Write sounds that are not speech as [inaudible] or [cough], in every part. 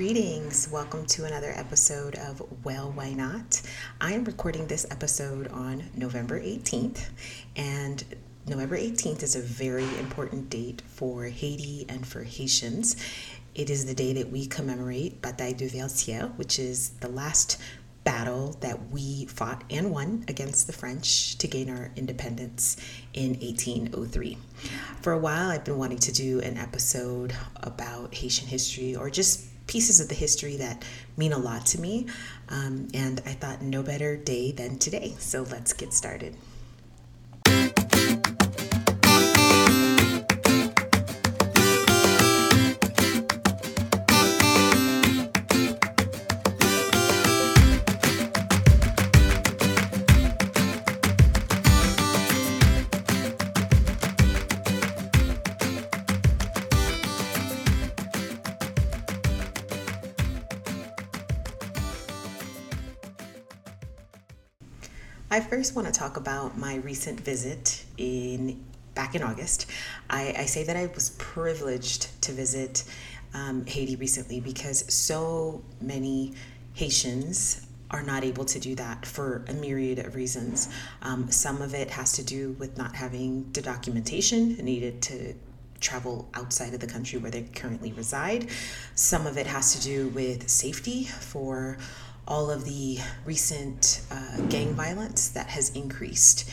Greetings. Welcome to another episode of Well, Why Not? I am recording this episode on November 18th, and November 18th is a very important date for Haiti and for Haitians. It is the day that we commemorate Bataille de Vertières, which is the last battle that we fought and won against the French to gain our independence in 1803. For a while, I've been wanting to do an episode about Haitian history or just pieces of the history that mean a lot to me. Um, and I thought no better day than today. So let's get started. I first want to talk about my recent visit in back in August. I, I say that I was privileged to visit um, Haiti recently because so many Haitians are not able to do that for a myriad of reasons. Um, some of it has to do with not having the documentation needed to travel outside of the country where they currently reside. Some of it has to do with safety for all of the recent uh, gang violence that has increased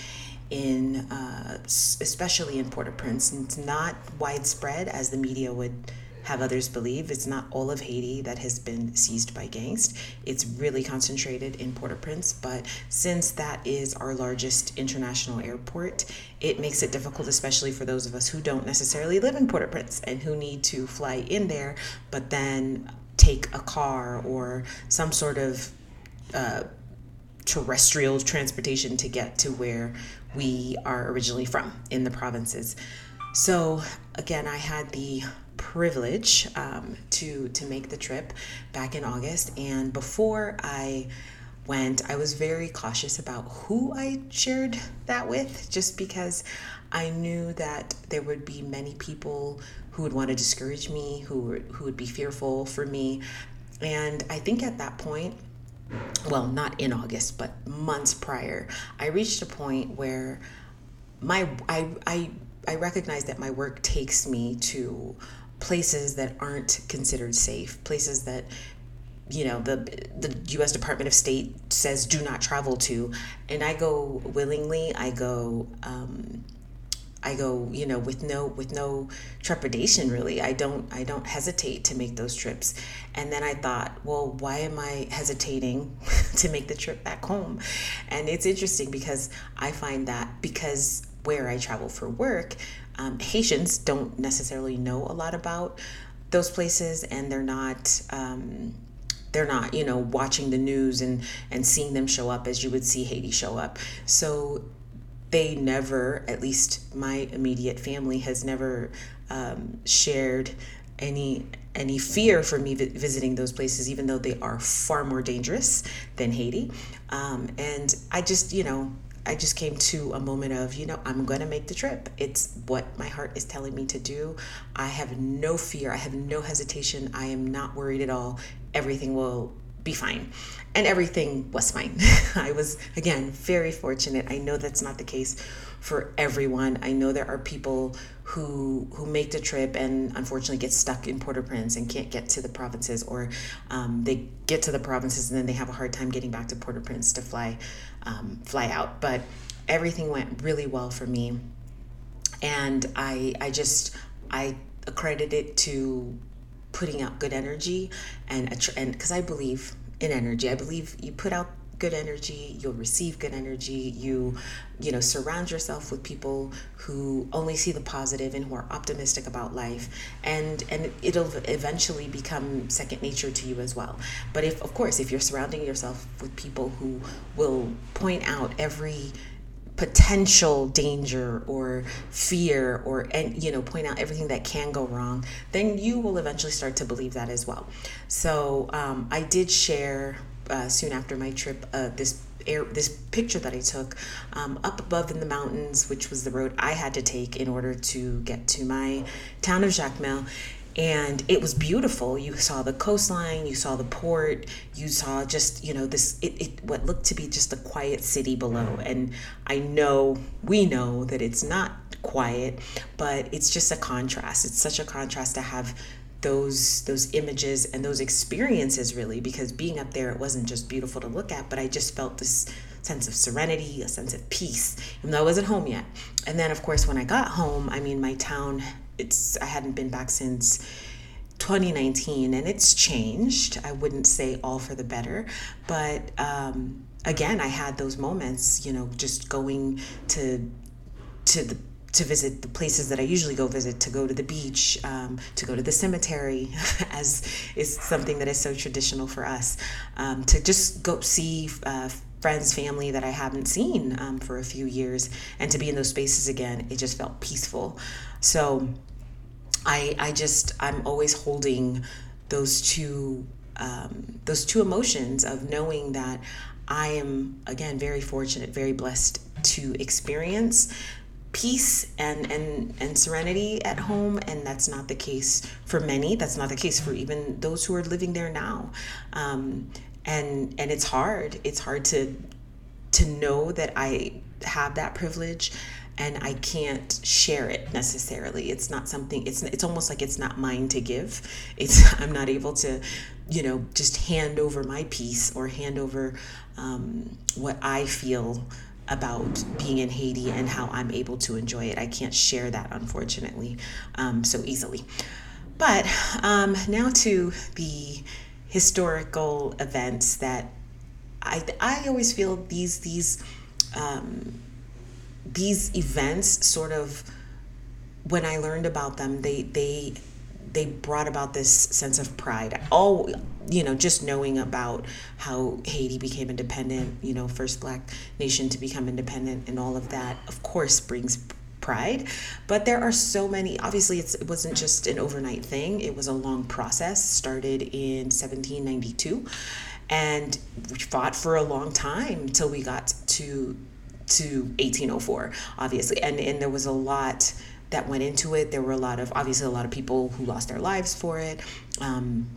in uh, especially in Port-au-Prince. It's not widespread as the media would have others believe. It's not all of Haiti that has been seized by gangs. It's really concentrated in Port-au-Prince, but since that is our largest international airport, it makes it difficult, especially for those of us who don't necessarily live in Port-au-Prince and who need to fly in there, but then take a car or some sort of uh, terrestrial transportation to get to where we are originally from in the provinces. So again, I had the privilege um, to to make the trip back in August, and before I went, I was very cautious about who I shared that with, just because I knew that there would be many people who would want to discourage me, who who would be fearful for me, and I think at that point, well, not in August, but months prior, I reached a point where my I I I recognize that my work takes me to places that aren't considered safe, places that you know the the US Department of State says do not travel to and I go willingly I go um, I go you know with no with no trepidation really. I don't I don't hesitate to make those trips. And then I thought well why am I hesitating [laughs] to make the trip back home? And it's interesting because I find that because where I travel for work um, Haitians don't necessarily know a lot about those places and they're not um, they're not you know watching the news and and seeing them show up as you would see haiti show up so they never at least my immediate family has never um, shared any any fear for me visiting those places even though they are far more dangerous than haiti um, and i just you know I just came to a moment of, you know, I'm going to make the trip. It's what my heart is telling me to do. I have no fear. I have no hesitation. I am not worried at all. Everything will be fine. And everything was fine. [laughs] I was, again, very fortunate. I know that's not the case for everyone. I know there are people who who make the trip and unfortunately get stuck in Port-au-Prince and can't get to the provinces, or um, they get to the provinces and then they have a hard time getting back to Port-au-Prince to fly um, fly out. But everything went really well for me, and I I just I accredit it to putting out good energy and and because I believe in energy. I believe you put out good energy you'll receive good energy you you know surround yourself with people who only see the positive and who are optimistic about life and and it'll eventually become second nature to you as well but if of course if you're surrounding yourself with people who will point out every potential danger or fear or and you know point out everything that can go wrong then you will eventually start to believe that as well. So um, i did share uh, soon after my trip uh, this air this picture that i took um, up above in the mountains which was the road i had to take in order to get to my town of jacmel and it was beautiful. You saw the coastline you saw the port you saw just you know this it, it what looked to be just a quiet city below. Mm-hmm. And i know we know that it's not quiet but it's just a contrast. It's such a contrast to have those those images and those experiences really because being up there it wasn't just beautiful to look at but i just felt this sense of serenity a sense of peace even though i wasn't home yet. And then of course when i got home i mean my town it's i hadn't been back since 2019 and it's changed i wouldn't say all for the better but um, again i had those moments you know just going to to the to visit the places that I usually go visit, to go to the beach, um, to go to the cemetery, [laughs] as is something that is so traditional for us, um, to just go see uh, friends, family that I haven't seen um, for a few years, and to be in those spaces again, it just felt peaceful. So, I I just I'm always holding those two um, those two emotions of knowing that I am again very fortunate, very blessed to experience peace and and and serenity at home and that's not the case for many. That's not the case for even those who are living there now. Um, and and it's hard. It's hard to to know that i have that privilege and i can't share it necessarily it's not something it's it's almost like it's not mine to give it's [laughs] i'm not able to you know just hand over my piece or hand over um, what i feel about being in Haiti and how I'm able to enjoy it. I can't share that, unfortunately, um, so easily. But um, now to the historical events that I, I always feel these these um, these events sort of when I learned about them they they they brought about this sense of pride. All you know, just knowing about how Haiti became independent, you know, first black nation to become independent, and all of that, of course, brings pride. But there are so many. Obviously, it wasn't just an overnight thing. It was a long process. Started in 1792, and we fought for a long time till we got to to 1804. Obviously, and and there was a lot that went into it. There were a lot of, obviously, a lot of people who lost their lives for it. Um,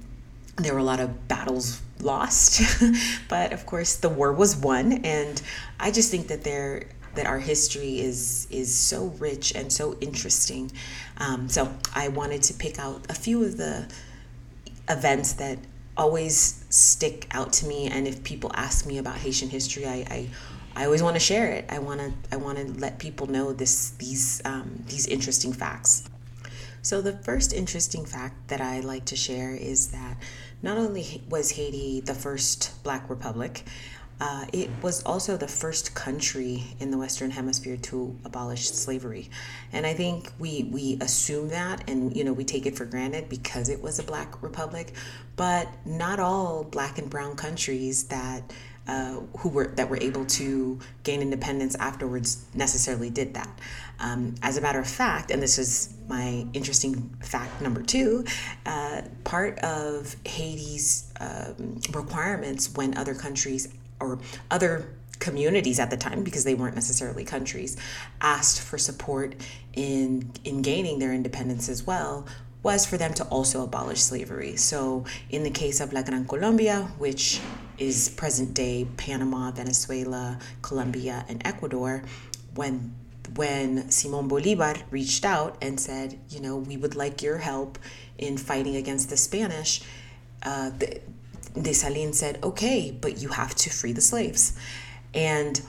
there were a lot of battles lost, [laughs] but of course, the war was won. And I just think that there that our history is is so rich and so interesting. Um, so I wanted to pick out a few of the events that always stick out to me. And if people ask me about Haitian history, I, I I always want to share it. I want to I want to let people know this these um, these interesting facts. So the first interesting fact that I like to share is that not only was Haiti the first Black republic, uh, it was also the first country in the Western Hemisphere to abolish slavery, and I think we we assume that, and you know we take it for granted because it was a Black republic, but not all Black and Brown countries that uh, who were that were able to gain independence afterwards necessarily did that. Um, as a matter of fact, and this is my interesting fact number two, uh, part of Haiti's um, requirements when other countries or other communities at the time because they weren't necessarily countries asked for support in in gaining their independence as well was for them to also abolish slavery. So, in the case of La Gran Colombia, which is present day Panama, Venezuela, Colombia, and Ecuador, when when Simon Bolivar reached out and said, you know, we would like your help in fighting against the Spanish, uh, said, okay, but you have to free the slaves. And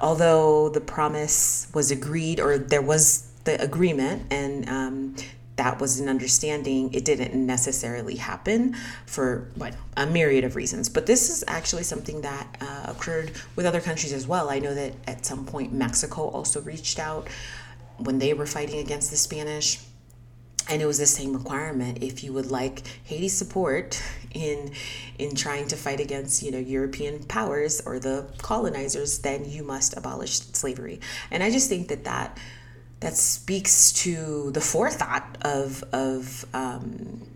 although the promise was agreed, or there was the agreement, and um, that was an understanding. It didn't necessarily happen for what a myriad of reasons. But this is actually something that uh, occurred with other countries as well. I know that at some point Mexico also reached out when they were fighting against the Spanish. And it was the same requirement. If you would like Haiti's support in in trying to fight against, you know, European powers or the colonizers, then you must abolish slavery. And I just think that that that speaks to the forethought of of um,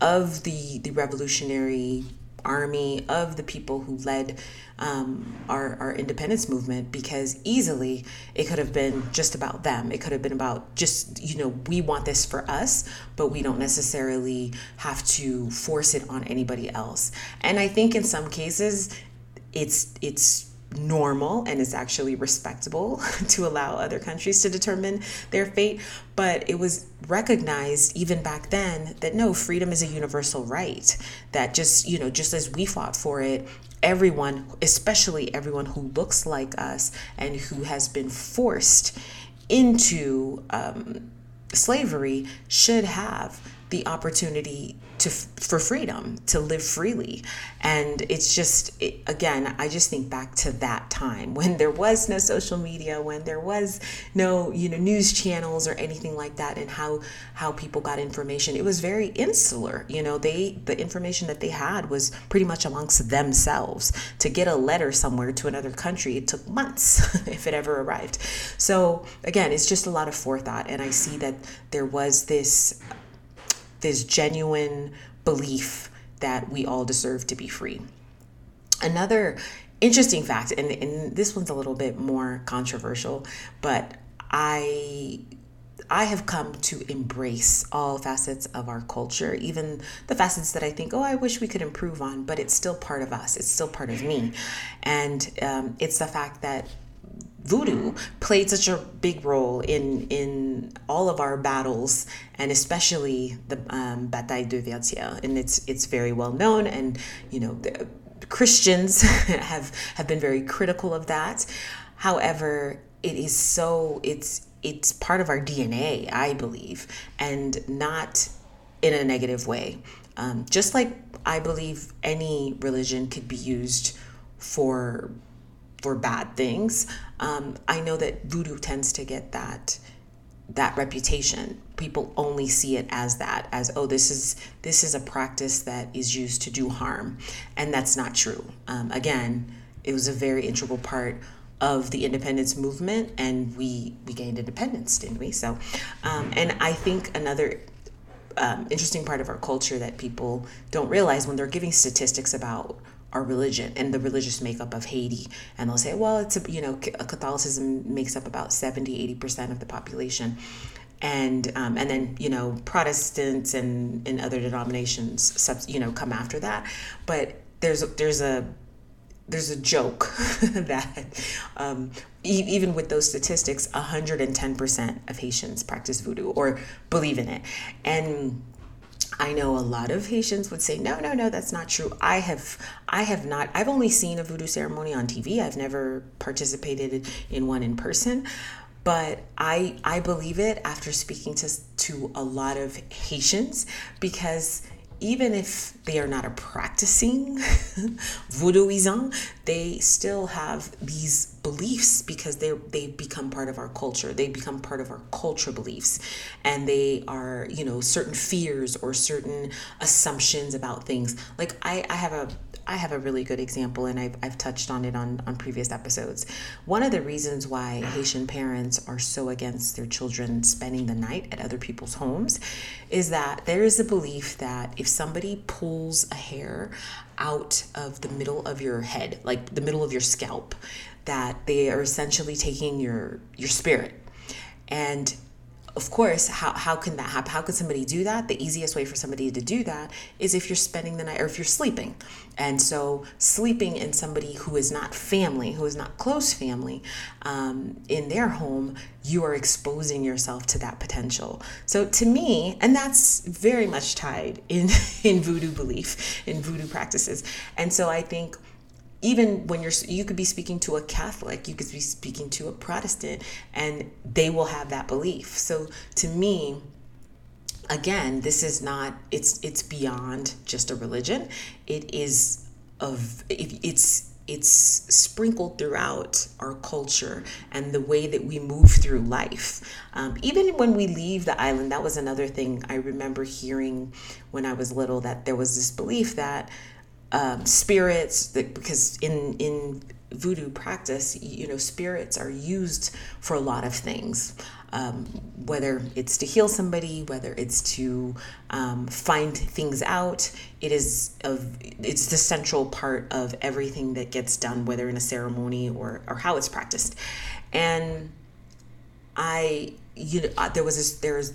of the the revolutionary army of the people who led um, our, our independence movement because easily it could have been just about them. It could have been about just, you know, we want this for us, but we don't necessarily have to force it on anybody else. And I think in some cases, it's it's normal and it's actually respectable [laughs] to allow other countries to determine their fate. But it was recognized even back then that no, freedom is a universal right. That just, you know, just as we fought for it, everyone, especially everyone who looks like us and who has been forced into um, slavery, should have the opportunity to for freedom to live freely. And it's just it, again i just think back to that time when there was no social media when there was no you know news channels or anything like that and how how people got information. It was very insular you know they the information that they had was pretty much amongst themselves. To get a letter somewhere to another country it took months [laughs] if it ever arrived. So again it's just a lot of forethought and i see that there was this this genuine belief that we all deserve to be free. Another interesting fact, and, and this one's a little bit more controversial, but I I have come to embrace all facets of our culture, even the facets that I think, oh, I wish we could improve on, but it's still part of us. It's still part of me. And um, it's the fact that voodoo played such a big role in in all of our battles and especially the um, bataille de Vertières and it's it's very well known and you know the Christians [laughs] have have been very critical of that. However it is so it's it's part of our DNA I believe and not in a negative way. Um, just like I believe any religion could be used for for bad things. Um, I know that voodoo tends to get that that reputation. People only see it as that, as oh, this is this is a practice that is used to do harm, and that's not true. Um, again, it was a very integral part of the independence movement, and we we gained independence, didn't we? So, um, and I think another um, interesting part of our culture that people don't realize when they're giving statistics about our religion and the religious makeup of Haiti. And they'll say, well, it's a, you know, Catholicism makes up about 70, 80% of the population. And, um, and then, you know, Protestants and, and other denominations, you know, come after that. But there's, there's a, there's a joke [laughs] that um, e- even with those statistics, 110% of Haitians practice voodoo or believe in it. And I know a lot of Haitians would say, no, no, no, that's not true. I have, I have not. I've only seen a voodoo ceremony on TV. I've never participated in one in person, but I, I believe it after speaking to to a lot of Haitians because even if they are not a practicing [laughs] voodooism, they still have these beliefs because they they become part of our culture. They become part of our culture beliefs, and they are you know certain fears or certain assumptions about things. Like I I have a I have a really good example, and I've, I've touched on it on, on previous episodes. One of the reasons why Haitian parents are so against their children spending the night at other people's homes is that there is a belief that if somebody pulls a hair out of the middle of your head, like the middle of your scalp, that they are essentially taking your your spirit. And of course, how, how can that happen? How can somebody do that? The easiest way for somebody to do that is if you're spending the night or if you're sleeping. And so, sleeping in somebody who is not family, who is not close family, um, in their home, you are exposing yourself to that potential. So, to me, and that's very much tied in, [laughs] in voodoo belief, in voodoo practices. And so, I think even when you're you could be speaking to a catholic you could be speaking to a protestant and they will have that belief so to me again this is not it's it's beyond just a religion it is of it's it's sprinkled throughout our culture and the way that we move through life. Um, even when we leave the island, that was another thing I remember hearing when I was little that there was this belief that um, spirits that because in in voodoo practice you know spirits are used for a lot of things um, whether it's to heal somebody, whether it's to um, find things out. It is of it's the central part of everything that gets done, whether in a ceremony or or how it's practiced. And I, you know, uh, there was this, there's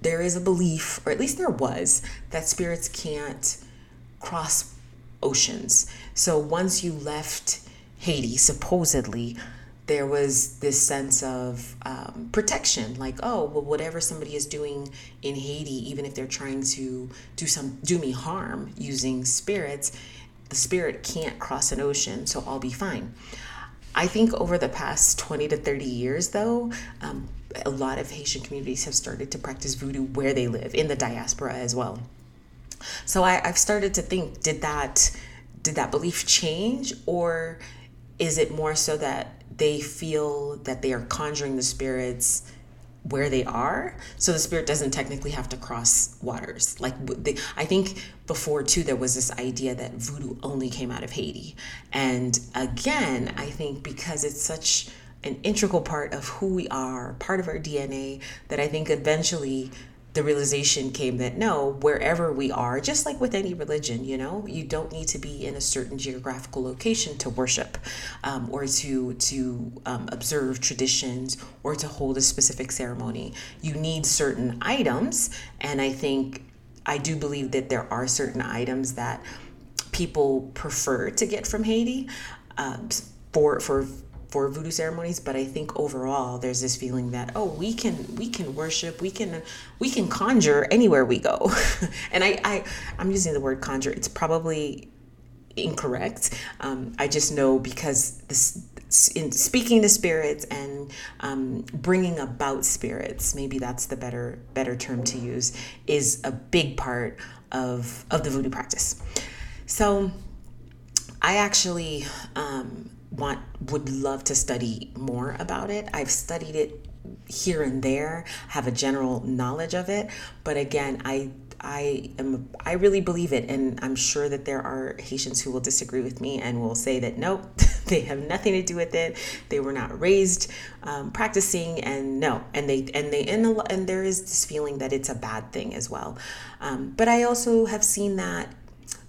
there is a belief, or at least there was, that spirits can't cross oceans. So once you left Haiti, supposedly, there was this sense of um, protection like oh well whatever somebody is doing in haiti even if they're trying to do some do me harm using spirits the spirit can't cross an ocean so i'll be fine i think over the past 20 to 30 years though um, a lot of haitian communities have started to practice voodoo where they live in the diaspora as well so I, i've started to think did that did that belief change or is it more so that they feel that they are conjuring the spirits where they are? So the spirit doesn't technically have to cross waters. Like they, i think before too there was this idea that voodoo only came out of haiti. And again i think because it's such an integral part of who we are part of our dna that i think eventually the realization came that no, wherever we are, just like with any religion, you know, you don't need to be in a certain geographical location to worship, um, or to to um, observe traditions, or to hold a specific ceremony. You need certain items, and I think I do believe that there are certain items that people prefer to get from Haiti. Um, for for for voodoo ceremonies but i think overall there's this feeling that oh we can we can worship we can we can conjure anywhere we go. [laughs] And i i i'm using the word conjure it's probably incorrect. Um, i just know because this in speaking to spirits and um, bringing about spirits maybe that's the better better term to use is a big part of of the voodoo practice. So i actually um, want would love to study more about it. I've studied it here and there, have a general knowledge of it, but again, I I am I really believe it and I'm sure that there are Haitians who will disagree with me and will say that nope, [laughs] they have nothing to do with it. They were not raised um, practicing and no, and they and they and, and there is this feeling that it's a bad thing as well. Um, but I also have seen that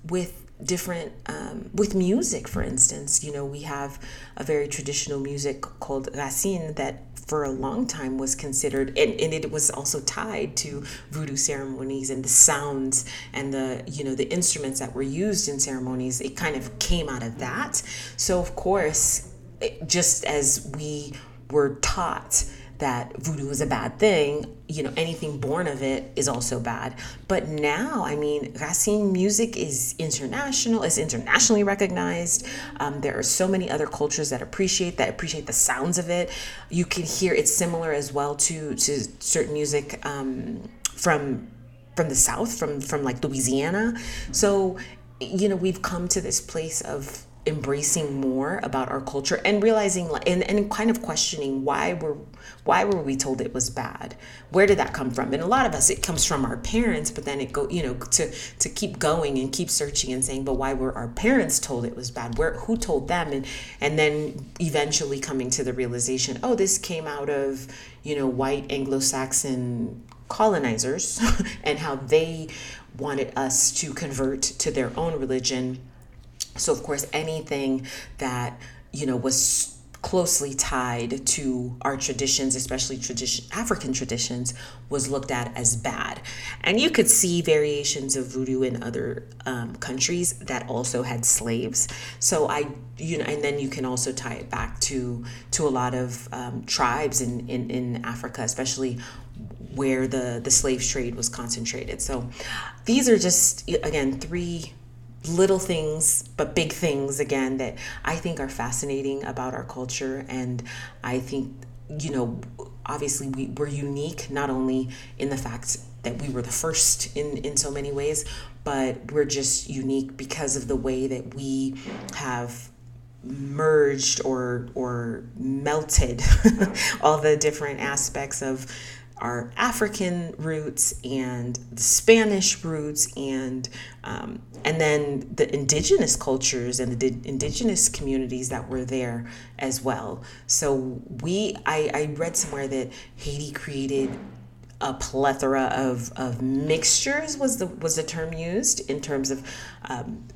with different um, with music for instance you know we have a very traditional music called racine that for a long time was considered and, and it was also tied to voodoo ceremonies and the sounds and the you know the instruments that were used in ceremonies. It kind of came out of that. So of course it, just as we were taught that voodoo is a bad thing, you know, anything born of it is also bad. But now, I mean, Racine music is international, is internationally recognized. Um, there are so many other cultures that appreciate that, appreciate the sounds of it. You can hear it's similar as well to to certain music um, from from the South, from from like Louisiana. So, you know, we've come to this place of embracing more about our culture and realizing and, and kind of questioning why were why were we told it was bad? Where did that come from? And a lot of us it comes from our parents but then it go you know to to keep going and keep searching and saying but why were our parents told it was bad? Where who told them? And and then eventually coming to the realization oh this came out of you know white anglo-saxon colonizers [laughs] and how they wanted us to convert to their own religion so, of course, anything that, you know, was closely tied to our traditions, especially tradition African traditions, was looked at as bad. And you could see variations of voodoo in other um, countries that also had slaves. So I, you know, and then you can also tie it back to to a lot of um, tribes in, in in Africa, especially where the the slave trade was concentrated. So these are just again three little things, but big things again that I think are fascinating about our culture. And I think, you know, obviously we, we're unique not only in the fact that we were the first in, in so many ways, but we're just unique because of the way that we have merged or or melted [laughs] all the different aspects of our African roots and the Spanish roots and um, and then the indigenous cultures and the indigenous communities that were there as well. So we I, I read somewhere that Haiti created a plethora of, of mixtures was the was the term used in terms of um,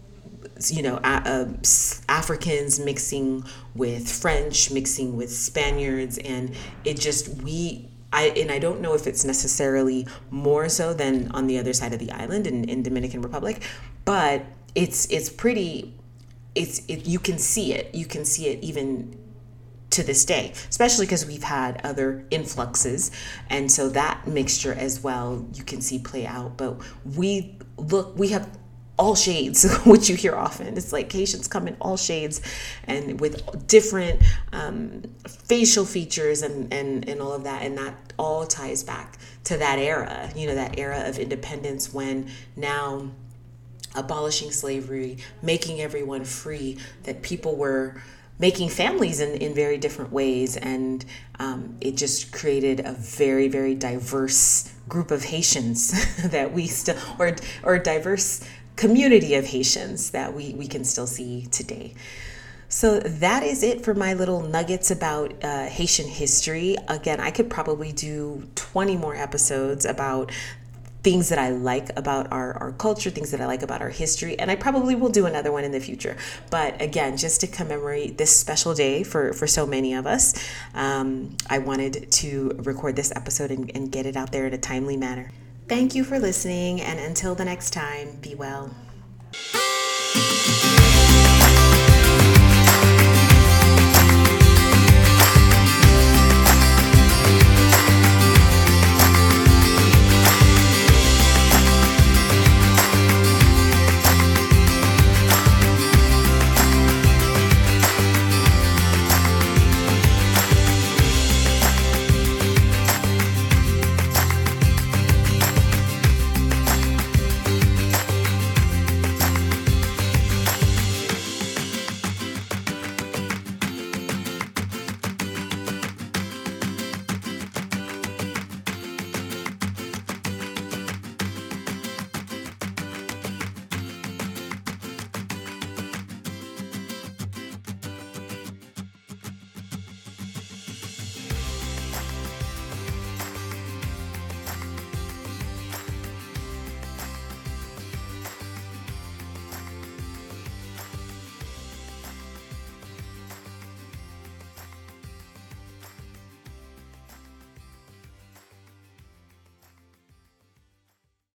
you know Africans mixing with French mixing with Spaniards and it just we I, and I don't know if it's necessarily more so than on the other side of the island in, in Dominican Republic, but it's it's pretty it's it, you can see it you can see it even to this day, especially because we've had other influxes. And so that mixture as well, you can see play out. But we look, we have all shades, [laughs] which you hear often. It's like Haitians come in all shades and with different um, facial features and, and, and all of that. And that all ties back to that era, you know, that era of independence when now abolishing slavery, making everyone free, that people were making families in, in very different ways. And um, it just created a very, very diverse group of Haitians [laughs] that we still, or, or diverse community of Haitians that we, we can still see today. So that is it for my little nuggets about uh, Haitian history. Again, I could probably do 20 more episodes about things that I like about our, our culture, things that I like about our history, and I probably will do another one in the future. But again, just to commemorate this special day for, for so many of us, um, I wanted to record this episode and, and get it out there in a timely manner. Thank you for listening, and until the next time, be well.